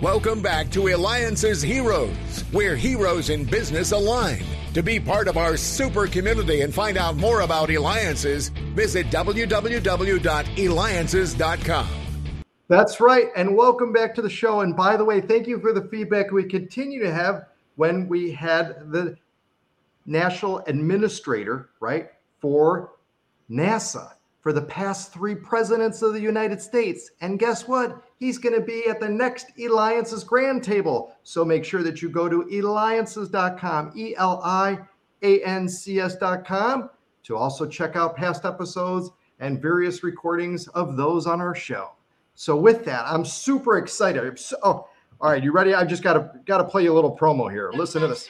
Welcome back to Eliances Heroes, where heroes in business align. To be part of our super community and find out more about Eliances, visit www.eliances.com. That's right. And welcome back to the show. And by the way, thank you for the feedback we continue to have when we had the national administrator, right, for NASA for the past three presidents of the United States. And guess what? He's going to be at the next Eliances Grand Table. So make sure that you go to eliances.com, E L I A N C S.com, to also check out past episodes and various recordings of those on our show. So with that, I'm super excited. So, oh, all right, you ready? I've just got to got to play you a little promo here. Listen to this.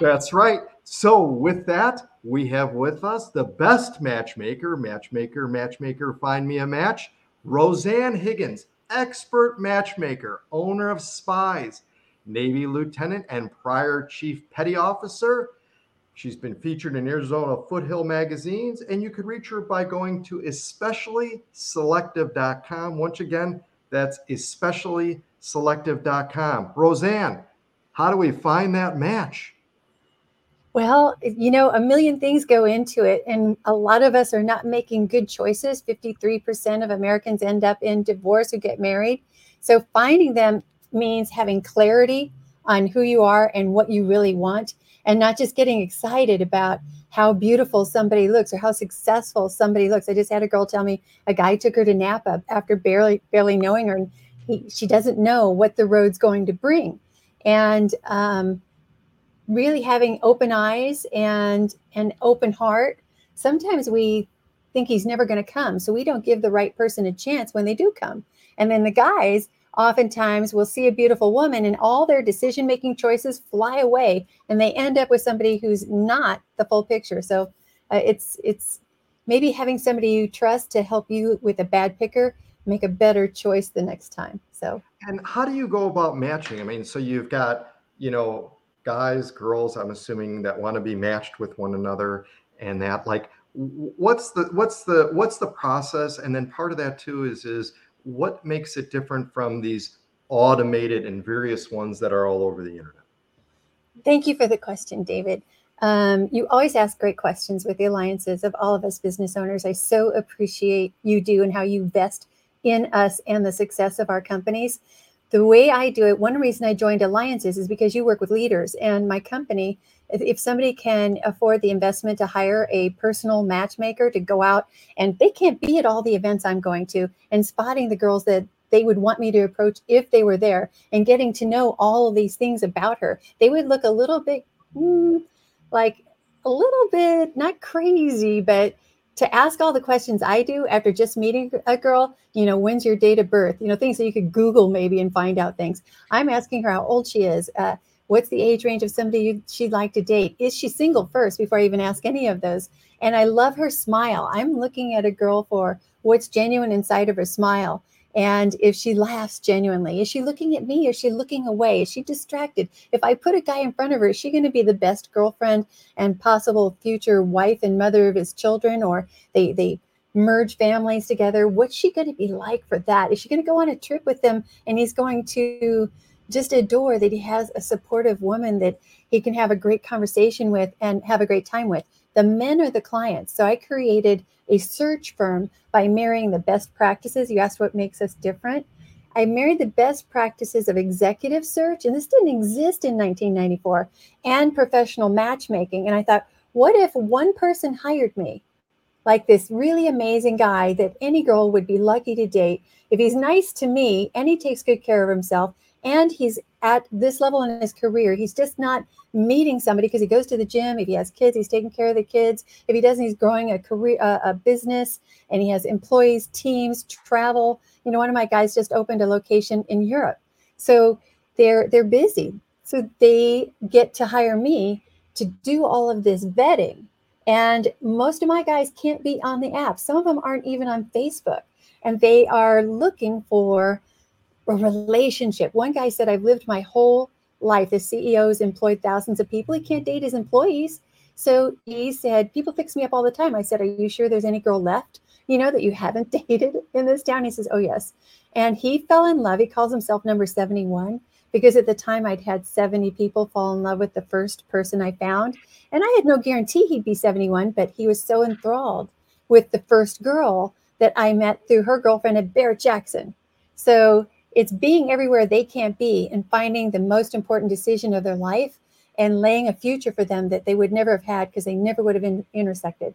That's right. So with that, we have with us the best matchmaker, matchmaker, matchmaker, find me a match, Roseann Higgins, expert matchmaker, owner of SPIES, Navy lieutenant and prior chief petty officer, She's been featured in Arizona Foothill magazines, and you can reach her by going to especiallyselective.com. Once again, that's especiallyselective.com. Roseann, how do we find that match? Well, you know, a million things go into it, and a lot of us are not making good choices. 53% of Americans end up in divorce who get married. So, finding them means having clarity on who you are and what you really want and not just getting excited about how beautiful somebody looks or how successful somebody looks. I just had a girl tell me a guy took her to Napa after barely barely knowing her, and he, she doesn't know what the road's going to bring, and um, really having open eyes and an open heart. Sometimes we think he's never going to come, so we don't give the right person a chance when they do come, and then the guys oftentimes will see a beautiful woman and all their decision making choices fly away and they end up with somebody who's not the full picture. So uh, it's it's maybe having somebody you trust to help you with a bad picker make a better choice the next time so. And how do you go about matching? I mean so you've got you know guys girls i'm assuming that want to be matched with one another and that like what's the what's the what's the process and then part of that too is is what makes it different from these automated and various ones that are all over the internet? Thank you for the question, David. Um, you always ask great questions with the eliances of all of us business owners. I so appreciate you do and how you invest in us and the success of our companies. The way I do it, one reason I joined eliances is because you work with leaders, and my company if somebody can afford the investment to hire a personal matchmaker to go out and they can't be at all the events I'm going to and spotting the girls that they would want me to approach if they were there and getting to know all of these things about her, they would look a little bit mm, like a little bit not crazy, but to ask all the questions I do after just meeting a girl, you know, when's your date of birth? You know, things that you could Google maybe and find out things. I'm asking her how old she is. Uh, What's the age range of somebody she'd like to date? Is she single first before I even ask any of those? And I love her smile. I'm looking at a girl for what's genuine inside of her smile. And if she laughs genuinely, is she looking at me? Is she looking away? Is she distracted? If I put a guy in front of her, is she going to be the best girlfriend and possible future wife and mother of his children? Or they, they merge families together? What's she going to be like for that? Is she going to go on a trip with him and he's going to just adore that he has a supportive woman that he can have a great conversation with and have a great time with. The men are the clients. So I created a search firm by marrying the best practices. You asked what makes us different. I married the best practices of executive search, and this didn't exist in 1994, and professional matchmaking. And I thought, what if one person hired me, like this really amazing guy that any girl would be lucky to date? If he's nice to me and he takes good care of himself, and he's at this level in his career he's just not meeting somebody because he goes to the gym if he has kids he's taking care of the kids if he doesn't he's growing a career uh, a business and he has employees teams travel you know one of my guys just opened a location in europe. So they're they're busy. So they get to hire me to do all of this vetting and most of my guys can't be on the app. Some of them aren't even on facebook and they are looking for a relationship. One guy said, I've lived my whole life. The CEO's employed thousands of people. He can't date his employees. So he said, People fix me up all the time. I said, Are you sure there's any girl left You know that you haven't dated in this town? He says, Oh, yes. And he fell in love. He calls himself number 71 because at the time I'd had 70 people fall in love with the first person I found. And I had no guarantee he'd be 71, but he was so enthralled with the first girl that I met through her girlfriend at Barrett Jackson. So it's being everywhere they can't be and finding the most important decision of their life and laying a future for them that they would never have had because they never would have in, intersected.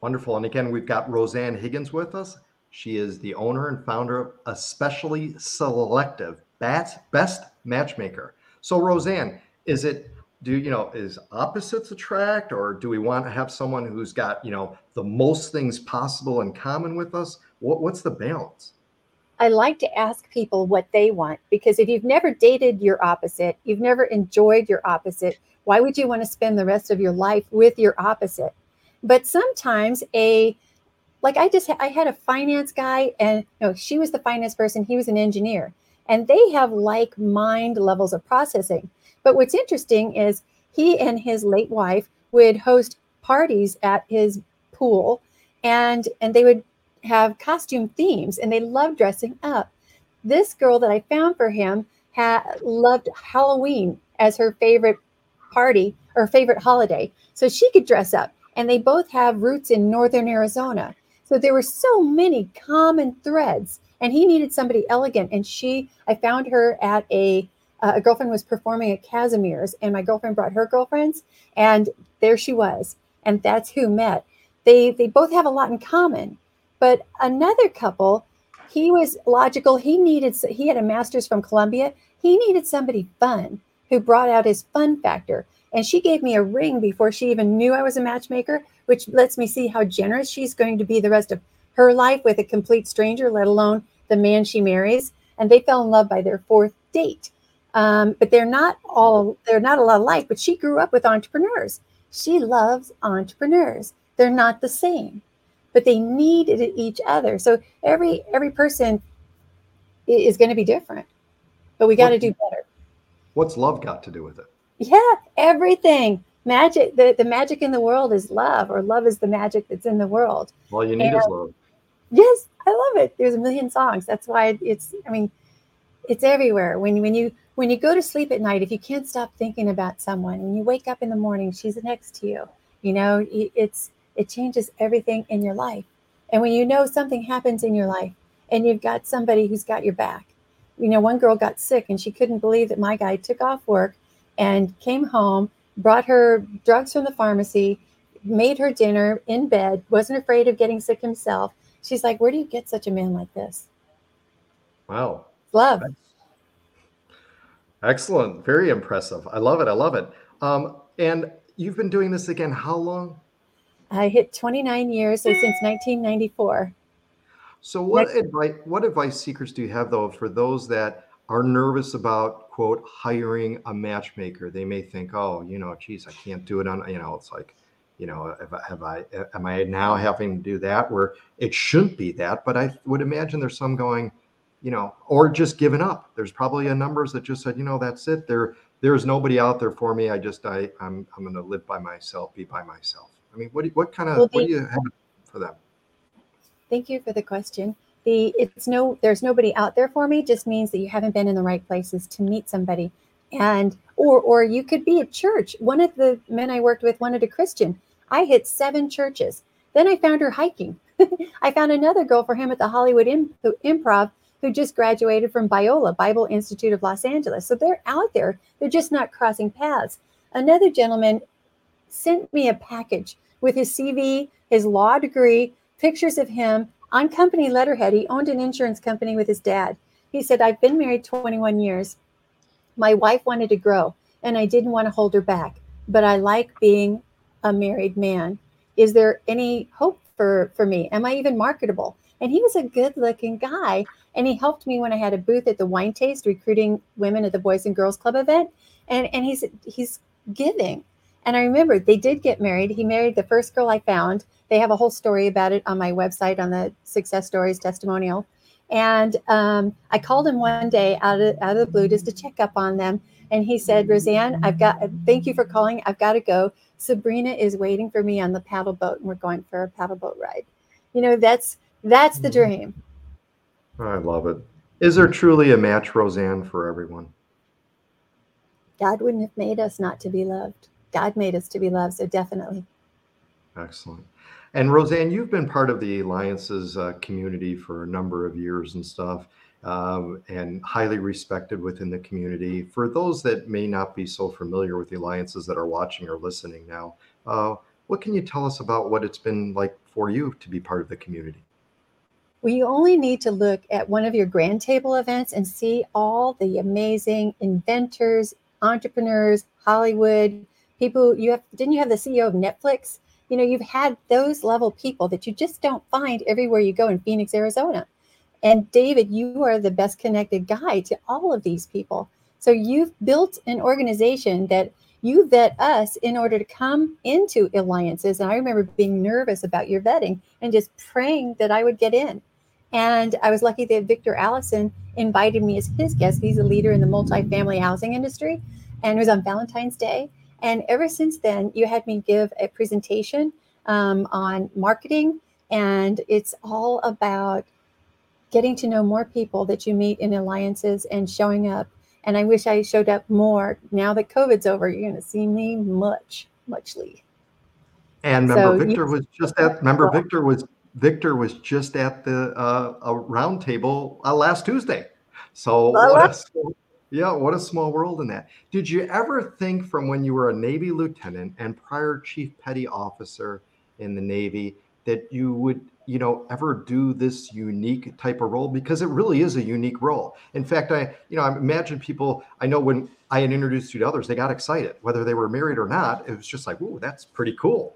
Wonderful. And again, we've got Roseann Higgins with us. She is the owner and founder of Especially Selective Bats Best Matchmaker. So, Roseann, is it do you know is opposites attract or do we want to have someone who's got you know the most things possible in common with us what, what's the balance i like to ask people what they want because if you've never dated your opposite you've never enjoyed your opposite why would you want to spend the rest of your life with your opposite? But sometimes a like i just i had a finance guy and no she was the finance person he was an engineer and they have like mind levels of processing. But what's interesting is he and his late wife would host parties at his pool and and they would have costume themes and they love dressing up. This girl that I found for him had loved Halloween as her favorite party or favorite holiday. So she could dress up and they both have roots in northern Arizona. So there were so many common threads and he needed somebody elegant and she I found her at a uh, a girlfriend was performing at Casimir's, and my girlfriend brought her girlfriends, and there she was, and that's who met. They they both have a lot in common, but another couple, he was logical. He needed he had a master's from Columbia. He needed somebody fun who brought out his fun factor. And she gave me a ring before she even knew I was a matchmaker, which lets me see how generous she's going to be the rest of her life with a complete stranger, let alone the man she marries. And they fell in love by their fourth date. Um, but they're not all they're not a lot alike. But she grew up with entrepreneurs. She loves entrepreneurs. They're not the same, but they need each other. So every every person is going to be different. But we got to do better. What's love got to do with it? Yeah, everything. Magic. The, the magic in the world is love, or love is the magic that's in the world. All you need and, is love. Yes, I love it. There's a million songs. That's why it's. I mean, it's everywhere. When when you when you go to sleep at night, if you can't stop thinking about someone, when you wake up in the morning, she's next to you. You know, it's it changes everything in your life. And when you know something happens in your life and you've got somebody who's got your back. You know, one girl got sick and she couldn't believe that my guy took off work and came home, brought her drugs from the pharmacy, made her dinner in bed, wasn't afraid of getting sick himself. She's like, Where do you get such a man like this? Wow. Love. Excellent. Very impressive. I love it. I love it. Um, and you've been doing this again how long? I hit 29 years so since 1994. So what Next. advice what advice seekers do you have though for those that are nervous about quote hiring a matchmaker? They may think, oh, you know, geez, I can't do it on, you know, it's like, you know, have I, have I am I now having to do that where it shouldn't be that, but I would imagine there's some going, you know, or just given up. There's probably a numbers that just said, you know, that's it. There, there's nobody out there for me. I just, I, I'm, I'm going to live by myself, be by myself. I mean, what, what kind of, well, what do you have for them? Thank you for the question. The it's no, there's nobody out there for me. Just means that you haven't been in the right places to meet somebody, and or or you could be at church. One of the men I worked with wanted a Christian. I hit seven churches. Then I found her hiking. I found another girl for him at the Hollywood Improv who just graduated from Biola, Bible Institute of Los Angeles. So they're out there, they're just not crossing paths. Another gentleman sent me a package with his CV, his law degree, pictures of him on company letterhead. He owned an insurance company with his dad. He said, I've been married 21 years. My wife wanted to grow, and I didn't want to hold her back, but I like being a married man. Is there any hope for, for me? Am I even marketable? And he was a good looking guy. And he helped me when I had a booth at the wine taste, recruiting women at the Boys and Girls Club event. And and he's he's giving. And I remember they did get married. He married the first girl I found. They have a whole story about it on my website on the Success Stories testimonial. And um, I called him one day out of, out of the blue just to check up on them. And he said, Roseann, I've got, thank you for calling. I've got to go. Sabrina is waiting for me on the paddle boat, and we're going for a paddle boat ride. You know, that's that's the Mm-hmm. dream. I love it. Is there truly a match, Roseann, for everyone? God wouldn't have made us not to be loved. God made us to be loved, so definitely. Excellent. And Roseann, you've been part of the Eliances uh, community for a number of years and stuff, um, and highly respected within the community. For those that may not be so familiar with the Eliances that are watching or listening now, uh, what can you tell us about what it's been like for you to be part of the community? Well, you only need to look at one of your grand table events and see all the amazing inventors, entrepreneurs, Hollywood people. You have didn't you have the CEO of Netflix? You know, you've had those level people that you just don't find everywhere you go in Phoenix, Arizona. And David, you are the best connected guy to all of these people. So you've built an organization that you vet us in order to come into eliances. And I remember being nervous about your vetting and just praying that I would get in. And I was lucky that Victor Allison invited me as his guest. He's a leader in the multifamily housing industry. And it was on Valentine's Day. And ever since then, you had me give a presentation um, on marketing. And it's all about getting to know more people that you meet in eliances and showing up. And I wish I showed up more. Now that COVID's over, you're going to see me much, muchly. And remember, So you- Victor was just at. Remember, Victor was Victor was just at the uh, a round uh, last Tuesday. So Oh, what a wow. small- yeah, what a small world in that. Did you ever think from when you were a Navy lieutenant and prior chief petty officer in the Navy that you would, you know, ever do this unique type of role? Because it really is a unique role. In fact, I, you know, I imagine people. I know when I had introduced you to others, they got excited, whether they were married or not. It was just like, ooh, that's pretty cool.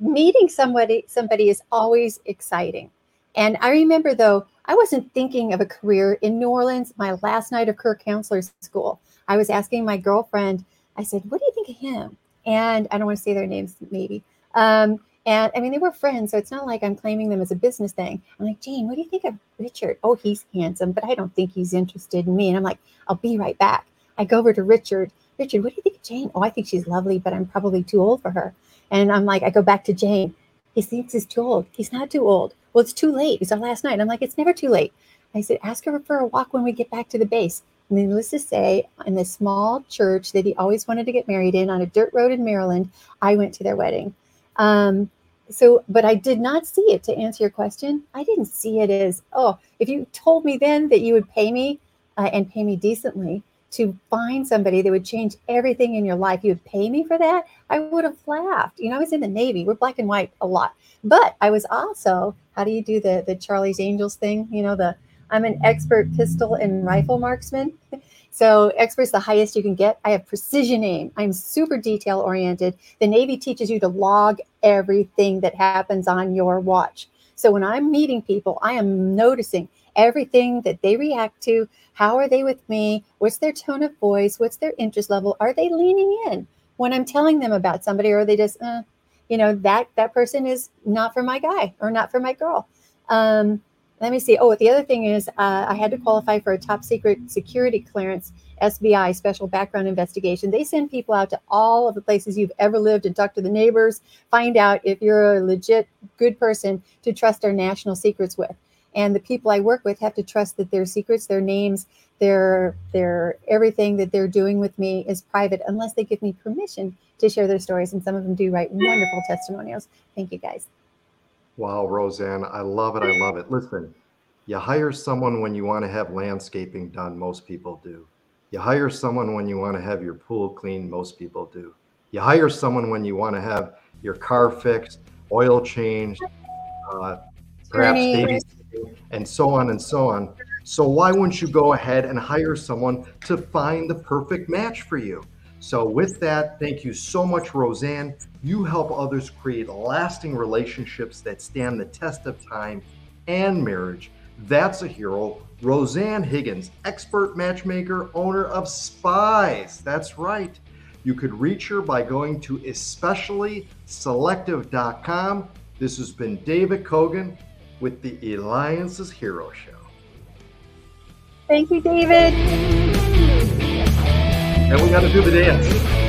meeting somebody somebody is always exciting and i remember though i wasn't thinking of a career in new orleans my last night of career counselor school. I was asking my girlfriend i said what do you think of him? And i don't want to say their names maybe. Um, and i mean they were friends so it's not like i'm claiming them as a business thing. I'm like jane what do you think of richard? Oh he's handsome but i don't think he's interested in me. And i'm like i'll be right back. I go over to richard richard what do you think of jane? Oh i think she's lovely but i'm probably too old for her. And I'm like, I go back to Jane. He thinks he's too old. He's not too old. Well, it's too late. It's our last night. I'm like, it's never too late. I said, ask her for a walk when we get back to the base. And needless to say, in this small church that he always wanted to get married in on a dirt road in Maryland, I went to their wedding. Um, so, but I did not see it to answer your question. I didn't see it as, oh, if you told me then that you would pay me uh, and pay me decently to find somebody that would change everything in your life, you would pay me for that. I would have laughed. You know, I was in the Navy. We're black and white a lot. But I was also, how do you do the the Charlie's Angels thing? You know, the I'm an expert pistol and rifle marksman. So expert's the highest you can get. I have precision aim. I'm super detail oriented. The Navy teaches you to log everything that happens on your watch. So when I'm meeting people, I am noticing everything that they react to. How are they with me? What's their tone of voice? What's their interest level? Are they leaning in when I'm telling them about somebody, or are they just, uh, you know, that that person is not for my guy or not for my girl? Um, let me see. Oh, the other thing is, uh, I had to qualify for a top secret security clearance, SBI, special background investigation. They send people out to all of the places you've ever lived and talk to the neighbors, find out if you're a legit good person to trust our national secrets with. And the people I work with have to trust that their secrets, their names, their their everything that they're doing with me is private unless they give me permission to share their stories. And some of them do write wonderful testimonials. Thank you guys. Wow, Roseann, I love it. I love it. Listen, you hire someone when you want to have landscaping done, most people do. You hire someone when you want to have your pool cleaned, most people do. You hire someone when you want to have your car fixed, oil changed, uh, perhaps Attorney. And so on and so on. So why wouldn't you go ahead and hire someone to find the perfect match for you? So with that, thank you so much, Roseann. You help others create lasting relationships that stand the test of time and marriage. That's a hero. Roseann Higgins, expert matchmaker, owner of SPIES. That's right. You could reach her by going to especiallyselective.com. This has been David Cogan with the Eliances Hero Show. Thank you, David. And we got to do the dance.